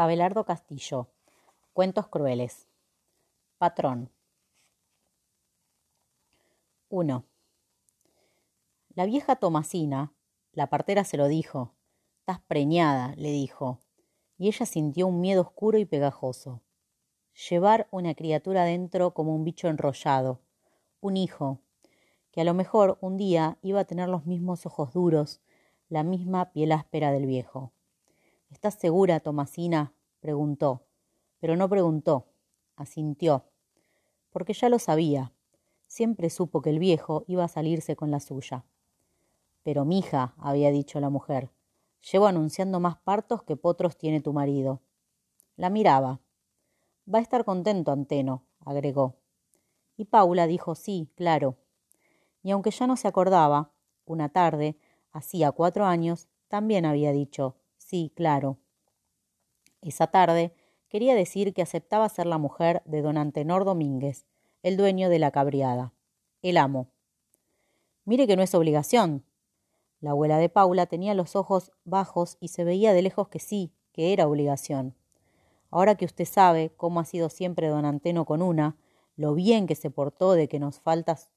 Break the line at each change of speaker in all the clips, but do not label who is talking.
Abelardo Castillo. Cuentos crueles. Patrón. 1. La vieja Tomasina, la partera se lo dijo. Estás preñada, le dijo, y ella sintió un miedo oscuro y pegajoso. Llevar una criatura dentro como un bicho enrollado, un hijo, que a lo mejor un día iba a tener los mismos ojos duros, la misma piel áspera del viejo. ¿Estás segura, Tomasina? preguntó, pero no preguntó, asintió, porque ya lo sabía. Siempre supo que el viejo iba a salirse con la suya. Pero, mija, había dicho la mujer, llevo anunciando más partos que potros tiene tu marido. La miraba. Va a estar contento, Anteno, agregó. Y Paula dijo sí, claro. Y aunque ya no se acordaba, una tarde, hacía cuatro años, también había dicho Sí, claro. Esa tarde quería decir que aceptaba ser la mujer de don Antenor Domínguez, el dueño de la cabriada, el amo. Mire que no es obligación. La abuela de Paula tenía los ojos bajos y se veía de lejos que sí, que era obligación. Ahora que usted sabe cómo ha sido siempre don Anteno con una, lo bien que se portó de que nos faltas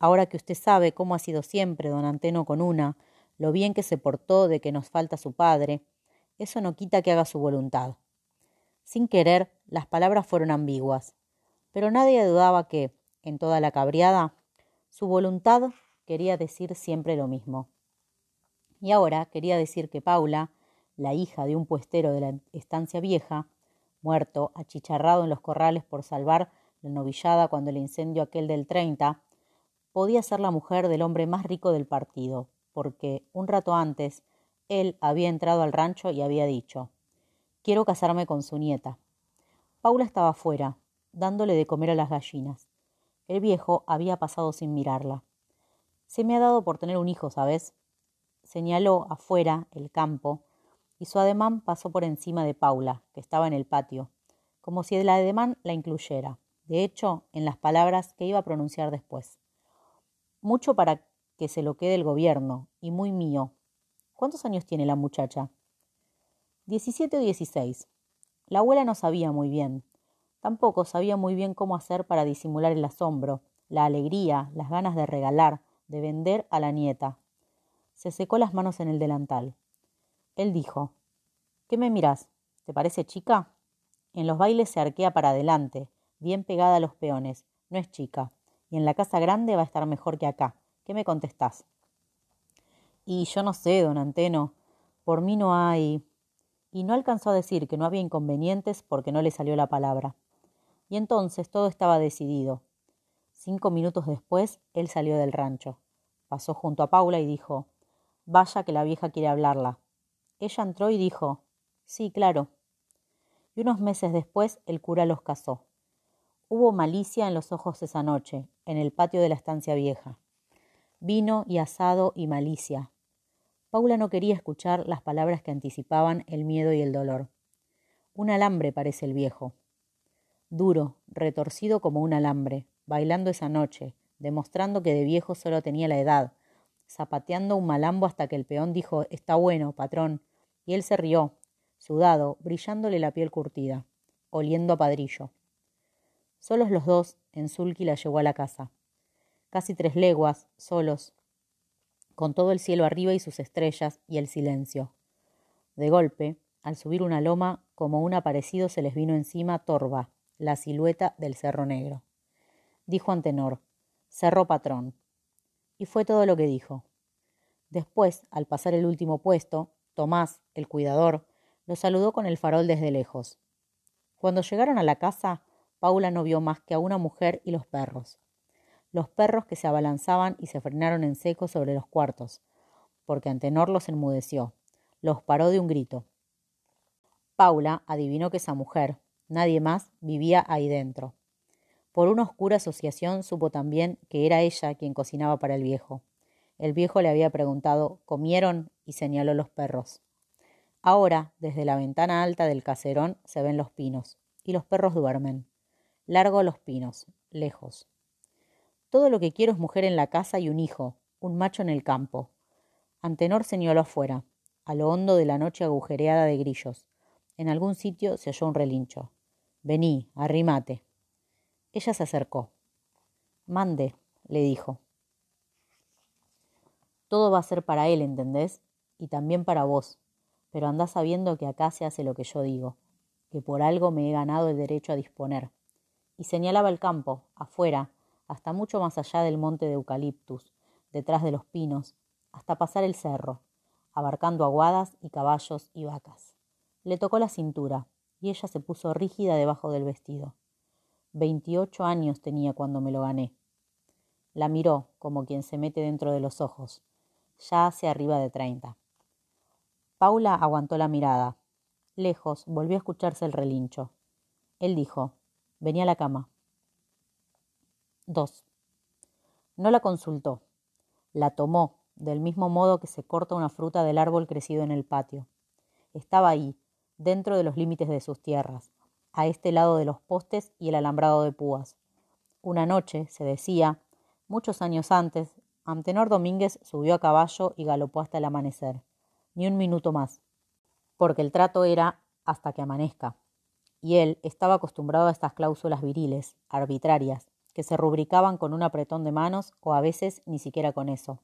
Ahora que usted sabe cómo ha sido siempre don Anteno con una, lo bien que se portó de que nos falta su padre, eso no quita que haga su voluntad. Sin querer, las palabras fueron ambiguas, pero nadie dudaba que, en toda la cabriada, su voluntad quería decir siempre lo mismo. Y ahora quería decir que Paula, la hija de un puestero de la estancia vieja, muerto, achicharrado en los corrales por salvar la novillada cuando el incendio aquel del treinta, podía ser la mujer del hombre más rico del partido, porque un rato antes él había entrado al rancho y había dicho Quiero casarme con su nieta. Paula estaba fuera, dándole de comer a las gallinas. El viejo había pasado sin mirarla. Se me ha dado por tener un hijo, ¿sabes? Señaló afuera el campo, y su ademán pasó por encima de Paula, que estaba en el patio, como si el ademán la incluyera, de hecho, en las palabras que iba a pronunciar después. Mucho para que se lo quede el gobierno, y muy mío. ¿Cuántos años tiene la muchacha? Diecisiete o dieciséis. La abuela no sabía muy bien. Tampoco sabía muy bien cómo hacer para disimular el asombro, la alegría, las ganas de regalar, de vender a la nieta. Se secó las manos en el delantal. Él dijo ¿Qué me mirás? ¿Te parece chica? En los bailes se arquea para adelante, bien pegada a los peones. No es chica y en la casa grande va a estar mejor que acá. ¿Qué me contestás? Y yo no sé, don Anteno, por mí no hay. Y no alcanzó a decir que no había inconvenientes porque no le salió la palabra. Y entonces todo estaba decidido. Cinco minutos después, él salió del rancho. Pasó junto a Paula y dijo Vaya que la vieja quiere hablarla. Ella entró y dijo Sí, claro. Y unos meses después el cura los casó. Hubo malicia en los ojos esa noche, en el patio de la estancia vieja. Vino y asado y malicia. Paula no quería escuchar las palabras que anticipaban el miedo y el dolor. Un alambre parece el viejo. Duro, retorcido como un alambre, bailando esa noche, demostrando que de viejo solo tenía la edad, zapateando un malambo hasta que el peón dijo Está bueno, patrón, y él se rió, sudado, brillándole la piel curtida, oliendo a padrillo. Solos los dos, en Sulki la llevó a la casa. Casi tres leguas, solos, con todo el cielo arriba y sus estrellas y el silencio. De golpe, al subir una loma, como un aparecido se les vino encima Torba, la silueta del Cerro Negro. Dijo Antenor, Cerro Patrón. Y fue todo lo que dijo. Después, al pasar el último puesto, Tomás, el cuidador, lo saludó con el farol desde lejos. Cuando llegaron a la casa, Paula no vio más que a una mujer y los perros. Los perros que se abalanzaban y se frenaron en seco sobre los cuartos, porque Antenor los enmudeció. Los paró de un grito. Paula adivinó que esa mujer, nadie más, vivía ahí dentro. Por una oscura asociación supo también que era ella quien cocinaba para el viejo. El viejo le había preguntado ¿comieron? y señaló los perros. Ahora, desde la ventana alta del caserón se ven los pinos, y los perros duermen largo los pinos, lejos. Todo lo que quiero es mujer en la casa y un hijo, un macho en el campo. Antenor señaló afuera, a lo hondo de la noche agujereada de grillos. En algún sitio se oyó un relincho. Vení, arrimate. Ella se acercó. Mande, le dijo. Todo va a ser para él, ¿entendés? Y también para vos. Pero andá sabiendo que acá se hace lo que yo digo, que por algo me he ganado el derecho a disponer. Y señalaba el campo, afuera, hasta mucho más allá del monte de eucaliptus, detrás de los pinos, hasta pasar el cerro, abarcando aguadas y caballos y vacas. Le tocó la cintura, y ella se puso rígida debajo del vestido. Veintiocho años tenía cuando me lo gané. La miró como quien se mete dentro de los ojos, ya hace arriba de treinta. Paula aguantó la mirada. Lejos volvió a escucharse el relincho. Él dijo, venía a la cama. Dos. No la consultó. La tomó, del mismo modo que se corta una fruta del árbol crecido en el patio. Estaba ahí, dentro de los límites de sus tierras, a este lado de los postes y el alambrado de púas. Una noche, se decía, muchos años antes, Antenor Domínguez subió a caballo y galopó hasta el amanecer. Ni un minuto más. Porque el trato era hasta que amanezca. Y él estaba acostumbrado a estas cláusulas viriles, arbitrarias, que se rubricaban con un apretón de manos o a veces ni siquiera con eso.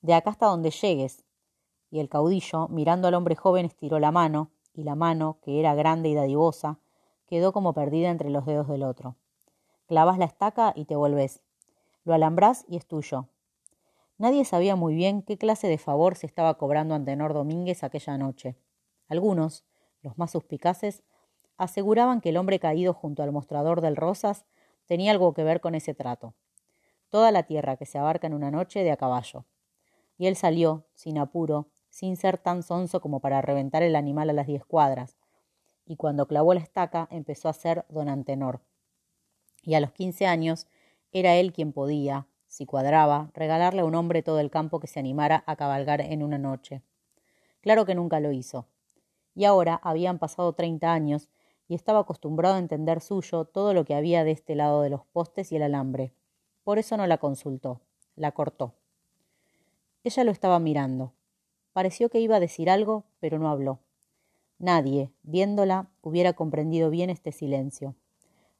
De acá hasta donde llegues. Y el caudillo, mirando al hombre joven, estiró la mano, y la mano, que era grande y dadivosa, quedó como perdida entre los dedos del otro. Clavas la estaca y te volvés. Lo alambrás y es tuyo. Nadie sabía muy bien qué clase de favor se estaba cobrando Antenor Domínguez aquella noche. Algunos, los más suspicaces, aseguraban que el hombre caído junto al mostrador del Rosas tenía algo que ver con ese trato. Toda la tierra que se abarca en una noche de a caballo. Y él salió, sin apuro, sin ser tan sonso como para reventar el animal a las diez cuadras, y cuando clavó la estaca empezó a ser don Antenor. Y a los quince años era él quien podía, si cuadraba, regalarle a un hombre todo el campo que se animara a cabalgar en una noche. Claro que nunca lo hizo. Y ahora habían pasado treinta años y estaba acostumbrado a entender suyo todo lo que había de este lado de los postes y el alambre. Por eso no la consultó, la cortó. Ella lo estaba mirando. Pareció que iba a decir algo, pero no habló. Nadie, viéndola, hubiera comprendido bien este silencio.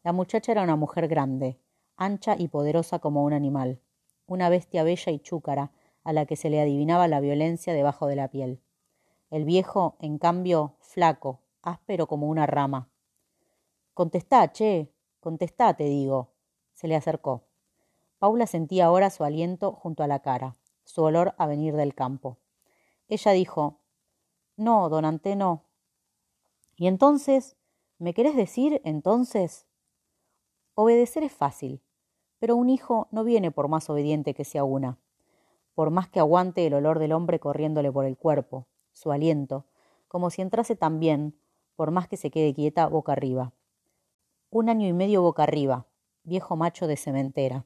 La muchacha era una mujer grande, ancha y poderosa como un animal, una bestia bella y chúcara, a la que se le adivinaba la violencia debajo de la piel. El viejo, en cambio, flaco, áspero como una rama. Contestá, che, contestá, te digo. Se le acercó. Paula sentía ahora su aliento junto a la cara, su olor a venir del campo. Ella dijo No, don Anteno. ¿Y entonces? ¿Me querés decir entonces? Obedecer es fácil, pero un hijo no viene por más obediente que sea una, por más que aguante el olor del hombre corriéndole por el cuerpo, su aliento, como si entrase también, por más que se quede quieta boca arriba. Un año y medio boca arriba, viejo macho de cementera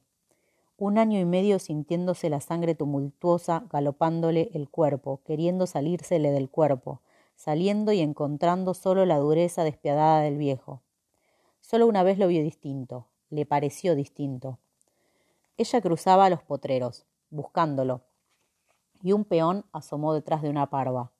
un año y medio sintiéndose la sangre tumultuosa galopándole el cuerpo, queriendo salírsele del cuerpo, saliendo y encontrando solo la dureza despiadada del viejo. Solo una vez lo vio distinto, le pareció distinto. Ella cruzaba los potreros, buscándolo, y un peón asomó detrás de una parva.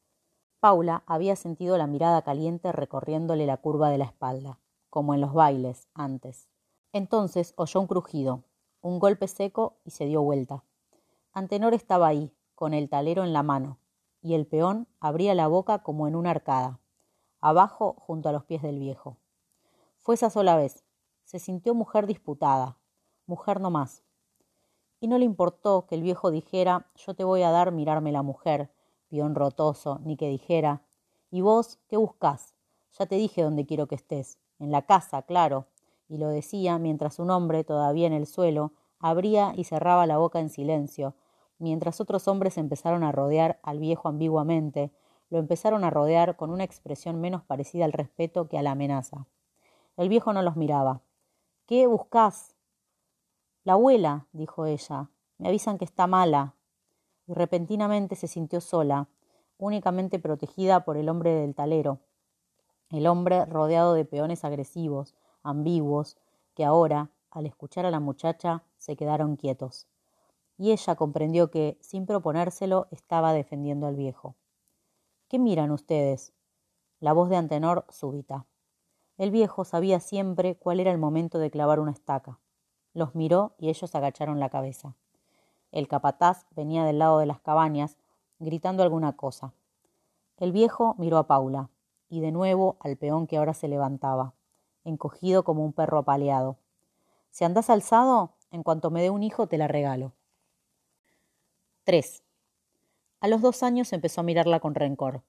Paula había sentido la mirada caliente recorriéndole la curva de la espalda, como en los bailes antes. Entonces oyó un crujido, un golpe seco y se dio vuelta. Antenor estaba ahí, con el talero en la mano, y el peón abría la boca como en una arcada, abajo junto a los pies del viejo. Fue esa sola vez. Se sintió mujer disputada, mujer no más. Y no le importó que el viejo dijera yo te voy a dar mirarme la mujer, peón rotoso, ni que dijera ¿Y vos qué buscás? Ya te dije dónde quiero que estés. En la casa, claro, y lo decía mientras un hombre, todavía en el suelo, abría y cerraba la boca en silencio, mientras otros hombres empezaron a rodear al viejo ambiguamente, lo empezaron a rodear con una expresión menos parecida al respeto que a la amenaza. El viejo no los miraba. ¿Qué buscás? La abuela, dijo ella. Me avisan que está mala. Y repentinamente se sintió sola, únicamente protegida por el hombre del talero, el hombre rodeado de peones agresivos, ambiguos, que ahora, al escuchar a la muchacha, se quedaron quietos. y ella comprendió que, sin proponérselo, estaba defendiendo al viejo. ¿Qué miran ustedes? La voz de Antenor súbita. El viejo sabía siempre cuál era el momento de clavar una estaca. Los miró y ellos agacharon la cabeza. El capataz venía del lado de las cabañas, gritando alguna cosa. El viejo miró a Paula, y de nuevo al peón que ahora se levantaba, encogido como un perro apaleado. Si andás alzado, en cuanto me dé un hijo te la regalo. 3. A los dos años empezó a mirarla con rencor.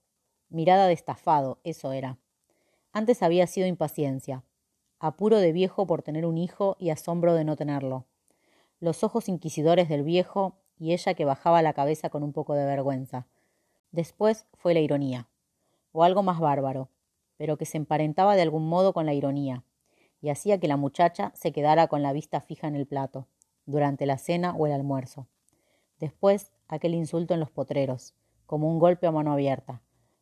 Mirada de estafado, eso era. Antes había sido impaciencia, apuro de viejo por tener un hijo y asombro de no tenerlo. Los ojos inquisidores del viejo y ella que bajaba la cabeza con un poco de vergüenza. Después fue la ironía, o algo más bárbaro, pero que se emparentaba de algún modo con la ironía, y hacía que la muchacha se quedara con la vista fija en el plato, durante la cena o el almuerzo. Después aquel insulto en los potreros, como un golpe a mano abierta,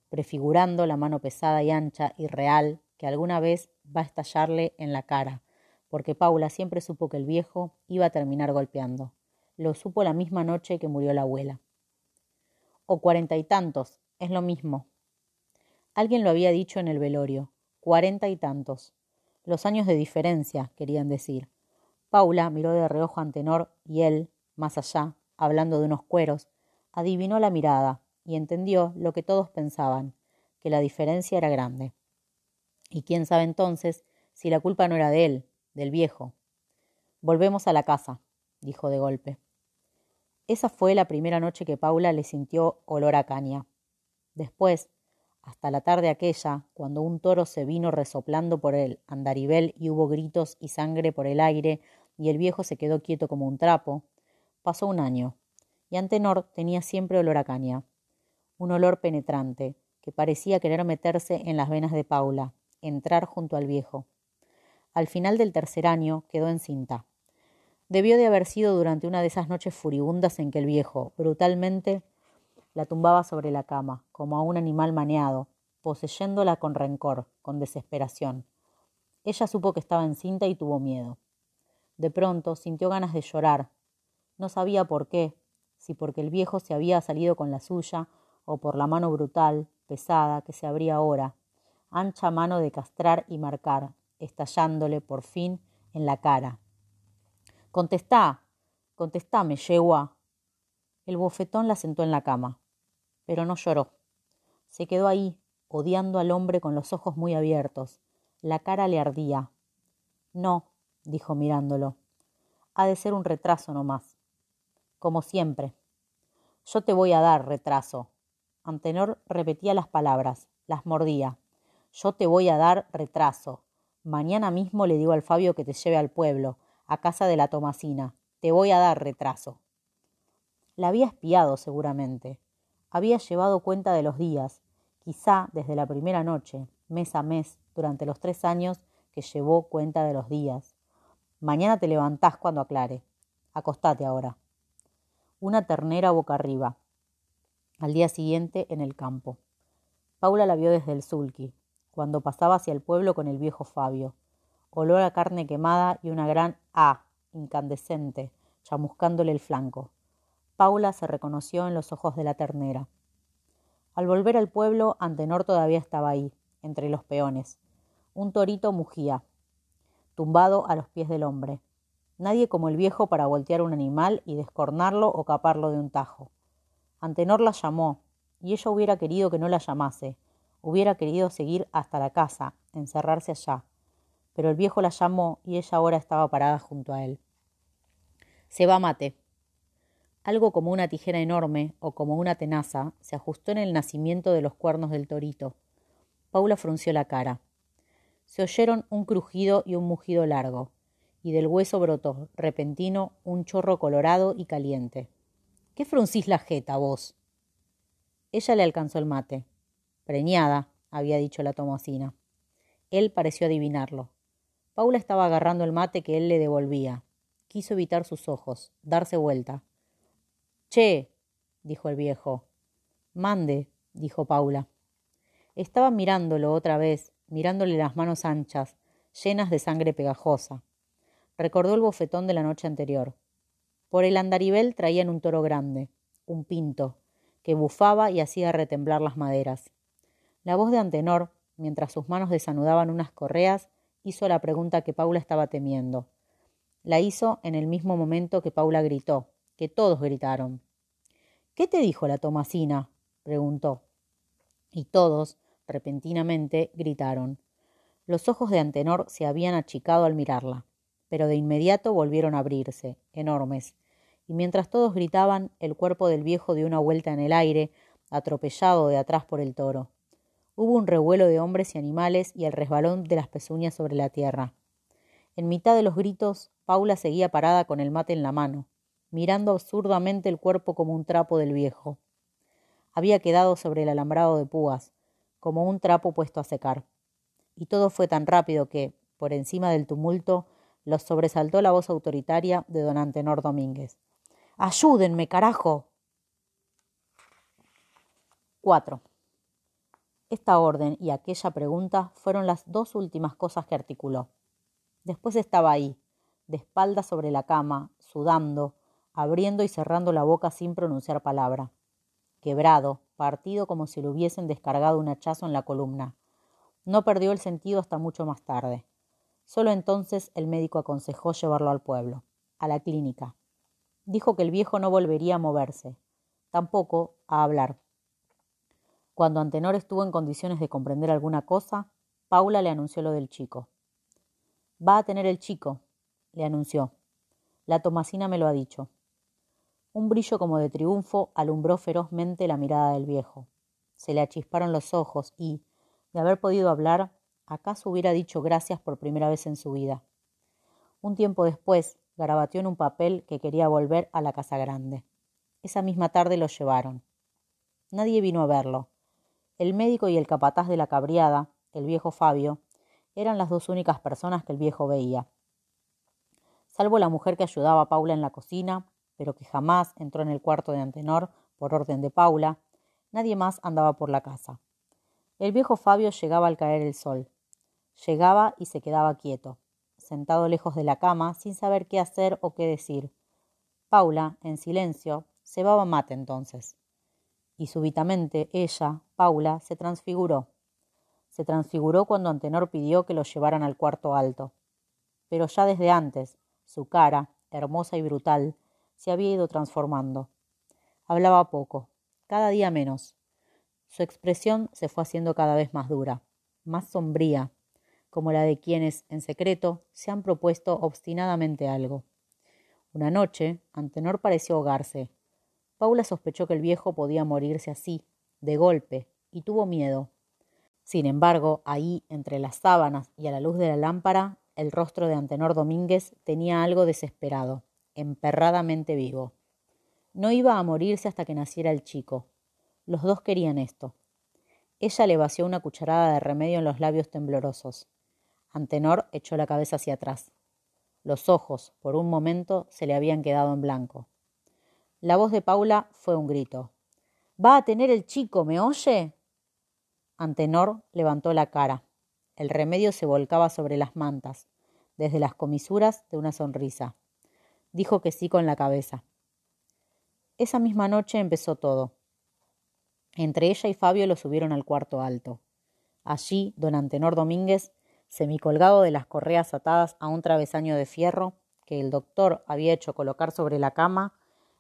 prefigurando la mano pesada y ancha y real que alguna vez va a estallarle en la cara, porque Paula siempre supo que el viejo iba a terminar golpeando. Lo supo la misma noche que murió la abuela o cuarenta y tantos, es lo mismo. Alguien lo había dicho en el velorio, cuarenta y tantos. Los años de diferencia, querían decir. Paula miró de reojo a Antenor y él, más allá, hablando de unos cueros, adivinó la mirada y entendió lo que todos pensaban, que la diferencia era grande. Y quién sabe entonces si la culpa no era de él, del viejo. Volvemos a la casa, dijo de golpe. Esa fue la primera noche que Paula le sintió olor a caña. Después, hasta la tarde aquella, cuando un toro se vino resoplando por el andarivel y hubo gritos y sangre por el aire y el viejo se quedó quieto como un trapo, pasó un año, y Antenor tenía siempre olor a caña, un olor penetrante, que parecía querer meterse en las venas de Paula, entrar junto al viejo. Al final del tercer año quedó encinta. Debió de haber sido durante una de esas noches furibundas en que el viejo, brutalmente, la tumbaba sobre la cama, como a un animal maneado, poseyéndola con rencor, con desesperación. Ella supo que estaba encinta y tuvo miedo. De pronto sintió ganas de llorar. No sabía por qué, si porque el viejo se había salido con la suya, o por la mano brutal, pesada, que se abría ahora, ancha mano de castrar y marcar, estallándole por fin en la cara, Contestá, contestame, yegua. El bofetón la sentó en la cama, pero no lloró. Se quedó ahí, odiando al hombre con los ojos muy abiertos. La cara le ardía. No, dijo mirándolo. Ha de ser un retraso no más. Como siempre. Yo te voy a dar retraso. Antenor repetía las palabras, las mordía. Yo te voy a dar retraso. Mañana mismo le digo al Fabio que te lleve al pueblo, a casa de la Tomasina. Te voy a dar retraso. La había espiado seguramente. Había llevado cuenta de los días, quizá desde la primera noche, mes a mes, durante los tres años que llevó cuenta de los días. Mañana te levantás cuando aclare. Acostate ahora. Una ternera boca arriba. Al día siguiente en el campo. Paula la vio desde el sulky, cuando pasaba hacia el pueblo con el viejo Fabio olor a carne quemada y una gran A, incandescente, chamuscándole el flanco. Paula se reconoció en los ojos de la ternera. Al volver al pueblo, Antenor todavía estaba ahí, entre los peones. Un torito mugía, tumbado a los pies del hombre. Nadie como el viejo para voltear un animal y descornarlo o caparlo de un tajo. Antenor la llamó, y ella hubiera querido que no la llamase, hubiera querido seguir hasta la casa, encerrarse allá, pero el viejo la llamó y ella ahora estaba parada junto a él. Se va mate. Algo como una tijera enorme o como una tenaza se ajustó en el nacimiento de los cuernos del torito. Paula frunció la cara. Se oyeron un crujido y un mugido largo, y del hueso brotó, repentino, un chorro colorado y caliente. ¿Qué fruncís la jeta, vos? Ella le alcanzó el mate. Preñada, había dicho la tomacina. Él pareció adivinarlo. Paula estaba agarrando el mate que él le devolvía. Quiso evitar sus ojos, darse vuelta. Che, dijo el viejo. Mande, dijo Paula. Estaba mirándolo otra vez, mirándole las manos anchas, llenas de sangre pegajosa. Recordó el bofetón de la noche anterior. Por el andarivel traían un toro grande, un pinto, que bufaba y hacía retemblar las maderas. La voz de Antenor, mientras sus manos desanudaban unas correas, hizo la pregunta que Paula estaba temiendo. La hizo en el mismo momento que Paula gritó, que todos gritaron. ¿Qué te dijo la Tomasina? preguntó. Y todos, repentinamente, gritaron. Los ojos de Antenor se habían achicado al mirarla, pero de inmediato volvieron a abrirse, enormes, y mientras todos gritaban, el cuerpo del viejo dio una vuelta en el aire, atropellado de atrás por el toro. Hubo un revuelo de hombres y animales y el resbalón de las pezuñas sobre la tierra. En mitad de los gritos, Paula seguía parada con el mate en la mano, mirando absurdamente el cuerpo como un trapo del viejo. Había quedado sobre el alambrado de púas, como un trapo puesto a secar. Y todo fue tan rápido que, por encima del tumulto, los sobresaltó la voz autoritaria de don Antenor Domínguez. Ayúdenme, carajo. 4. Esta orden y aquella pregunta fueron las dos últimas cosas que articuló. Después estaba ahí, de espaldas sobre la cama, sudando, abriendo y cerrando la boca sin pronunciar palabra. Quebrado, partido como si le hubiesen descargado un hachazo en la columna. No perdió el sentido hasta mucho más tarde. Solo entonces el médico aconsejó llevarlo al pueblo, a la clínica. Dijo que el viejo no volvería a moverse, tampoco a hablar. Cuando Antenor estuvo en condiciones de comprender alguna cosa, Paula le anunció lo del chico. Va a tener el chico, le anunció. La Tomasina me lo ha dicho. Un brillo como de triunfo alumbró ferozmente la mirada del viejo. Se le achisparon los ojos y, de haber podido hablar, acaso hubiera dicho gracias por primera vez en su vida. Un tiempo después, garabateó en un papel que quería volver a la casa grande. Esa misma tarde lo llevaron. Nadie vino a verlo. El médico y el capataz de la cabriada, el viejo Fabio, eran las dos únicas personas que el viejo veía. Salvo la mujer que ayudaba a Paula en la cocina, pero que jamás entró en el cuarto de Antenor por orden de Paula, nadie más andaba por la casa. El viejo Fabio llegaba al caer el sol. Llegaba y se quedaba quieto, sentado lejos de la cama, sin saber qué hacer o qué decir. Paula, en silencio, cebaba mate entonces y súbitamente ella, Paula, se transfiguró. Se transfiguró cuando Antenor pidió que lo llevaran al cuarto alto. Pero ya desde antes, su cara, hermosa y brutal, se había ido transformando. Hablaba poco, cada día menos. Su expresión se fue haciendo cada vez más dura, más sombría, como la de quienes, en secreto, se han propuesto obstinadamente algo. Una noche, Antenor pareció ahogarse, Paula sospechó que el viejo podía morirse así, de golpe, y tuvo miedo. Sin embargo, ahí, entre las sábanas y a la luz de la lámpara, el rostro de Antenor Domínguez tenía algo desesperado, emperradamente vivo. No iba a morirse hasta que naciera el chico. Los dos querían esto. Ella le vació una cucharada de remedio en los labios temblorosos. Antenor echó la cabeza hacia atrás. Los ojos, por un momento, se le habían quedado en blanco. La voz de Paula fue un grito. Va a tener el chico, ¿me oye? Antenor levantó la cara. El remedio se volcaba sobre las mantas, desde las comisuras de una sonrisa. Dijo que sí con la cabeza. Esa misma noche empezó todo. Entre ella y Fabio lo subieron al cuarto alto. Allí, don Antenor Domínguez, semicolgado de las correas atadas a un travesaño de fierro que el doctor había hecho colocar sobre la cama,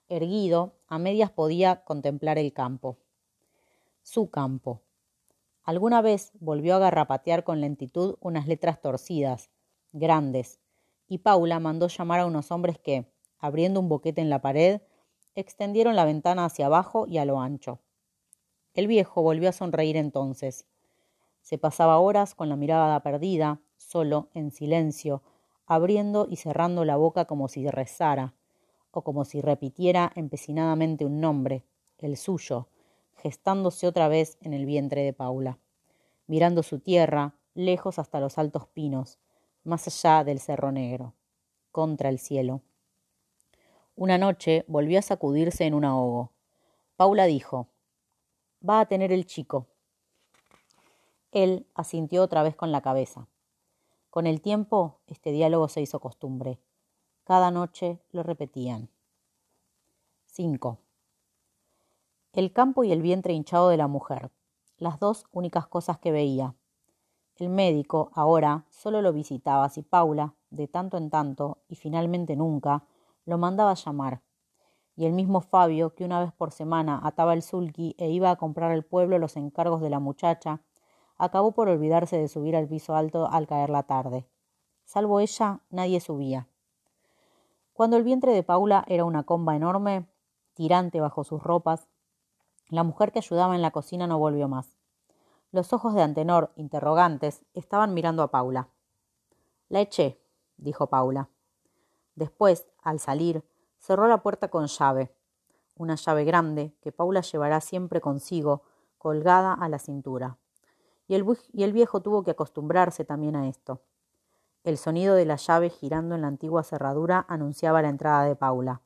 erguido, a medias podía contemplar el campo. Su campo. Alguna vez volvió a garrapatear con lentitud unas letras torcidas, grandes, y Paula mandó llamar a unos hombres que, abriendo un boquete en la pared, extendieron la ventana hacia abajo y a lo ancho. El viejo volvió a sonreír entonces. Se pasaba horas con la mirada perdida, solo, en silencio, abriendo y cerrando la boca como si rezara, o como si repitiera empecinadamente un nombre, el suyo, gestándose otra vez en el vientre de Paula, mirando su tierra, lejos hasta los altos pinos, más allá del cerro negro, contra el cielo. Una noche volvió a sacudirse en un ahogo. Paula dijo, Va a tener el chico. Él asintió otra vez con la cabeza. Con el tiempo, este diálogo se hizo costumbre. Cada noche lo repetían. 5. El campo y el vientre hinchado de la mujer, las dos únicas cosas que veía. El médico, ahora, solo lo visitaba si Paula, de tanto en tanto, y finalmente nunca, lo mandaba a llamar. Y el mismo Fabio, que una vez por semana ataba el sulky e iba a comprar al pueblo los encargos de la muchacha, acabó por olvidarse de subir al piso alto al caer la tarde. Salvo ella, nadie subía. Cuando el vientre de Paula era una comba enorme, tirante bajo sus ropas, la mujer que ayudaba en la cocina no volvió más. Los ojos de Antenor, interrogantes, estaban mirando a Paula. La eché, dijo Paula. Después, al salir, cerró la puerta con llave, una llave grande que Paula llevará siempre consigo, colgada a la cintura. Y el, el viejo tuvo que acostumbrarse también a esto. El sonido de la llave girando en la antigua cerradura anunciaba la entrada de Paula.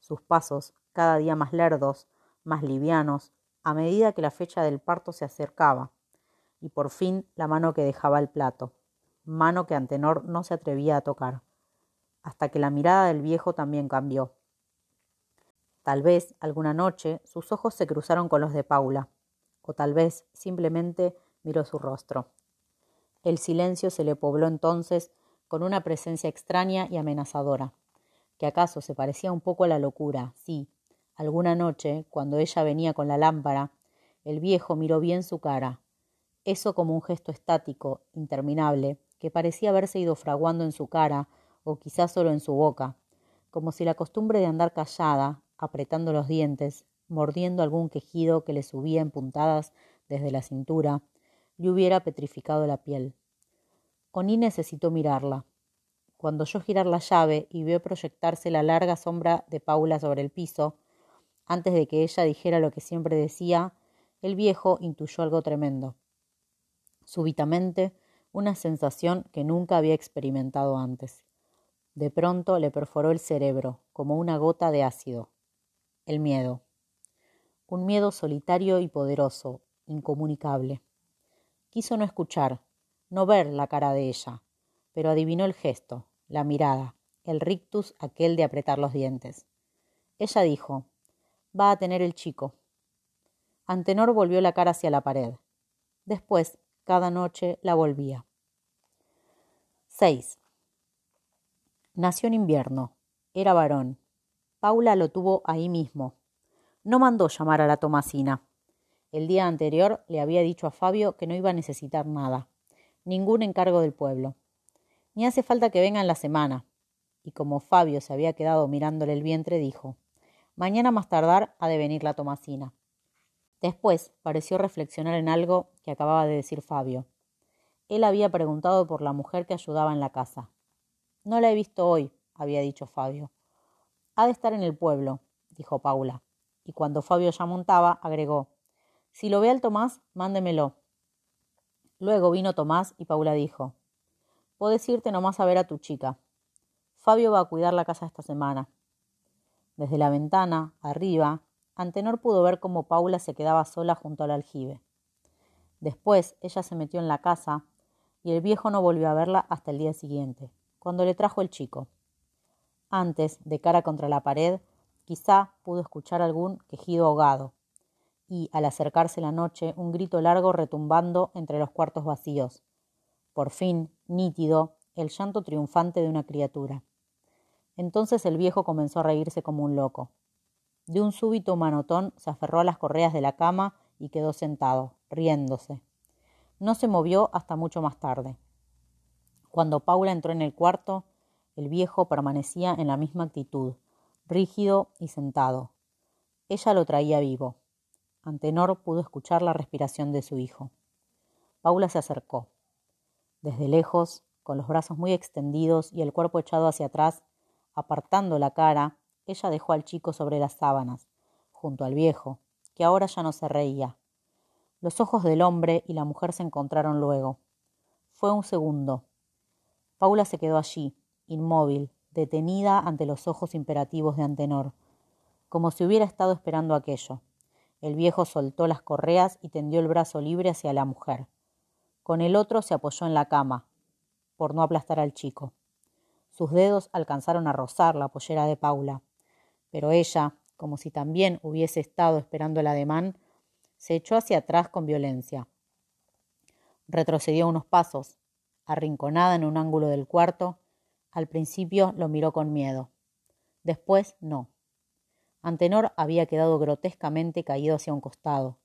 Sus pasos, cada día más lerdos, más livianos, a medida que la fecha del parto se acercaba, y por fin la mano que dejaba el plato, mano que Antenor no se atrevía a tocar, hasta que la mirada del viejo también cambió. Tal vez alguna noche sus ojos se cruzaron con los de Paula, o tal vez simplemente miró su rostro. El silencio se le pobló entonces con una presencia extraña y amenazadora, que acaso se parecía un poco a la locura, sí, Alguna noche, cuando ella venía con la lámpara, el viejo miró bien su cara, eso como un gesto estático, interminable, que parecía haberse ido fraguando en su cara, o quizás solo en su boca, como si la costumbre de andar callada, apretando los dientes, mordiendo algún quejido que le subía en puntadas desde la cintura, le hubiera petrificado la piel. Oní necesitó mirarla. Cuando oyó girar la llave y vio proyectarse la larga sombra de Paula sobre el piso, antes de que ella dijera lo que siempre decía, el viejo intuyó algo tremendo. Súbitamente, una sensación que nunca había experimentado antes. De pronto le perforó el cerebro, como una gota de ácido. El miedo. Un miedo solitario y poderoso, incomunicable. Quiso no escuchar, no ver la cara de ella, pero adivinó el gesto, la mirada, el rictus aquel de apretar los dientes. Ella dijo, va a tener el chico. Antenor volvió la cara hacia la pared. Después, cada noche la volvía. 6. Nació en invierno. Era varón. Paula lo tuvo ahí mismo. No mandó llamar a la Tomasina. El día anterior le había dicho a Fabio que no iba a necesitar nada, ningún encargo del pueblo. Ni hace falta que venga en la semana. Y como Fabio se había quedado mirándole el vientre, dijo Mañana más tardar ha de venir la Tomasina. Después pareció reflexionar en algo que acababa de decir Fabio. Él había preguntado por la mujer que ayudaba en la casa. No la he visto hoy, había dicho Fabio. Ha de estar en el pueblo, dijo Paula. Y cuando Fabio ya montaba, agregó Si lo ve al Tomás, mándemelo. Luego vino Tomás y Paula dijo Puedes irte nomás a ver a tu chica. Fabio va a cuidar la casa esta semana. Desde la ventana, arriba, Antenor pudo ver cómo Paula se quedaba sola junto al aljibe. Después ella se metió en la casa y el viejo no volvió a verla hasta el día siguiente, cuando le trajo el chico. Antes, de cara contra la pared, quizá pudo escuchar algún quejido ahogado y, al acercarse la noche, un grito largo retumbando entre los cuartos vacíos. Por fin, nítido, el llanto triunfante de una criatura. Entonces el viejo comenzó a reírse como un loco. De un súbito manotón se aferró a las correas de la cama y quedó sentado, riéndose. No se movió hasta mucho más tarde. Cuando Paula entró en el cuarto, el viejo permanecía en la misma actitud, rígido y sentado. Ella lo traía vivo. Antenor pudo escuchar la respiración de su hijo. Paula se acercó. Desde lejos, con los brazos muy extendidos y el cuerpo echado hacia atrás, Apartando la cara, ella dejó al chico sobre las sábanas, junto al viejo, que ahora ya no se reía. Los ojos del hombre y la mujer se encontraron luego. Fue un segundo. Paula se quedó allí, inmóvil, detenida ante los ojos imperativos de Antenor, como si hubiera estado esperando aquello. El viejo soltó las correas y tendió el brazo libre hacia la mujer. Con el otro se apoyó en la cama, por no aplastar al chico. Sus dedos alcanzaron a rozar la pollera de Paula, pero ella, como si también hubiese estado esperando el ademán, se echó hacia atrás con violencia. Retrocedió unos pasos. Arrinconada en un ángulo del cuarto, al principio lo miró con miedo. Después no. Antenor había quedado grotescamente caído hacia un costado.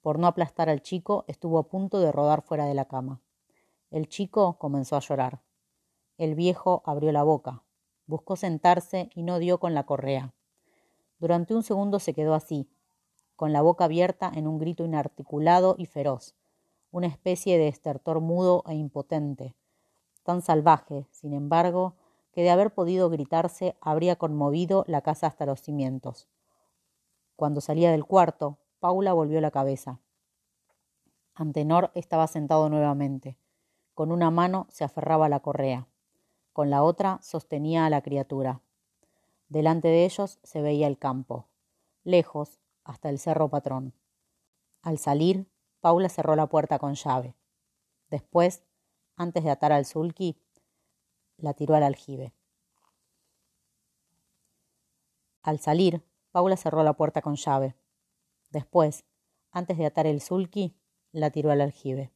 Por no aplastar al chico, estuvo a punto de rodar fuera de la cama. El chico comenzó a llorar. El viejo abrió la boca, buscó sentarse y no dio con la correa. Durante un segundo se quedó así, con la boca abierta en un grito inarticulado y feroz, una especie de estertor mudo e impotente, tan salvaje, sin embargo, que de haber podido gritarse habría conmovido la casa hasta los cimientos. Cuando salía del cuarto, Paula volvió la cabeza. Antenor estaba sentado nuevamente. Con una mano se aferraba a la correa, con la otra sostenía a la criatura. Delante de ellos se veía el campo, lejos, hasta el cerro patrón. Al salir, Paula cerró la puerta con llave. Después, antes de atar al sulky, la tiró al aljibe. Al salir, Paula cerró la puerta con llave. Después, antes de atar el sulky, la tiró al aljibe.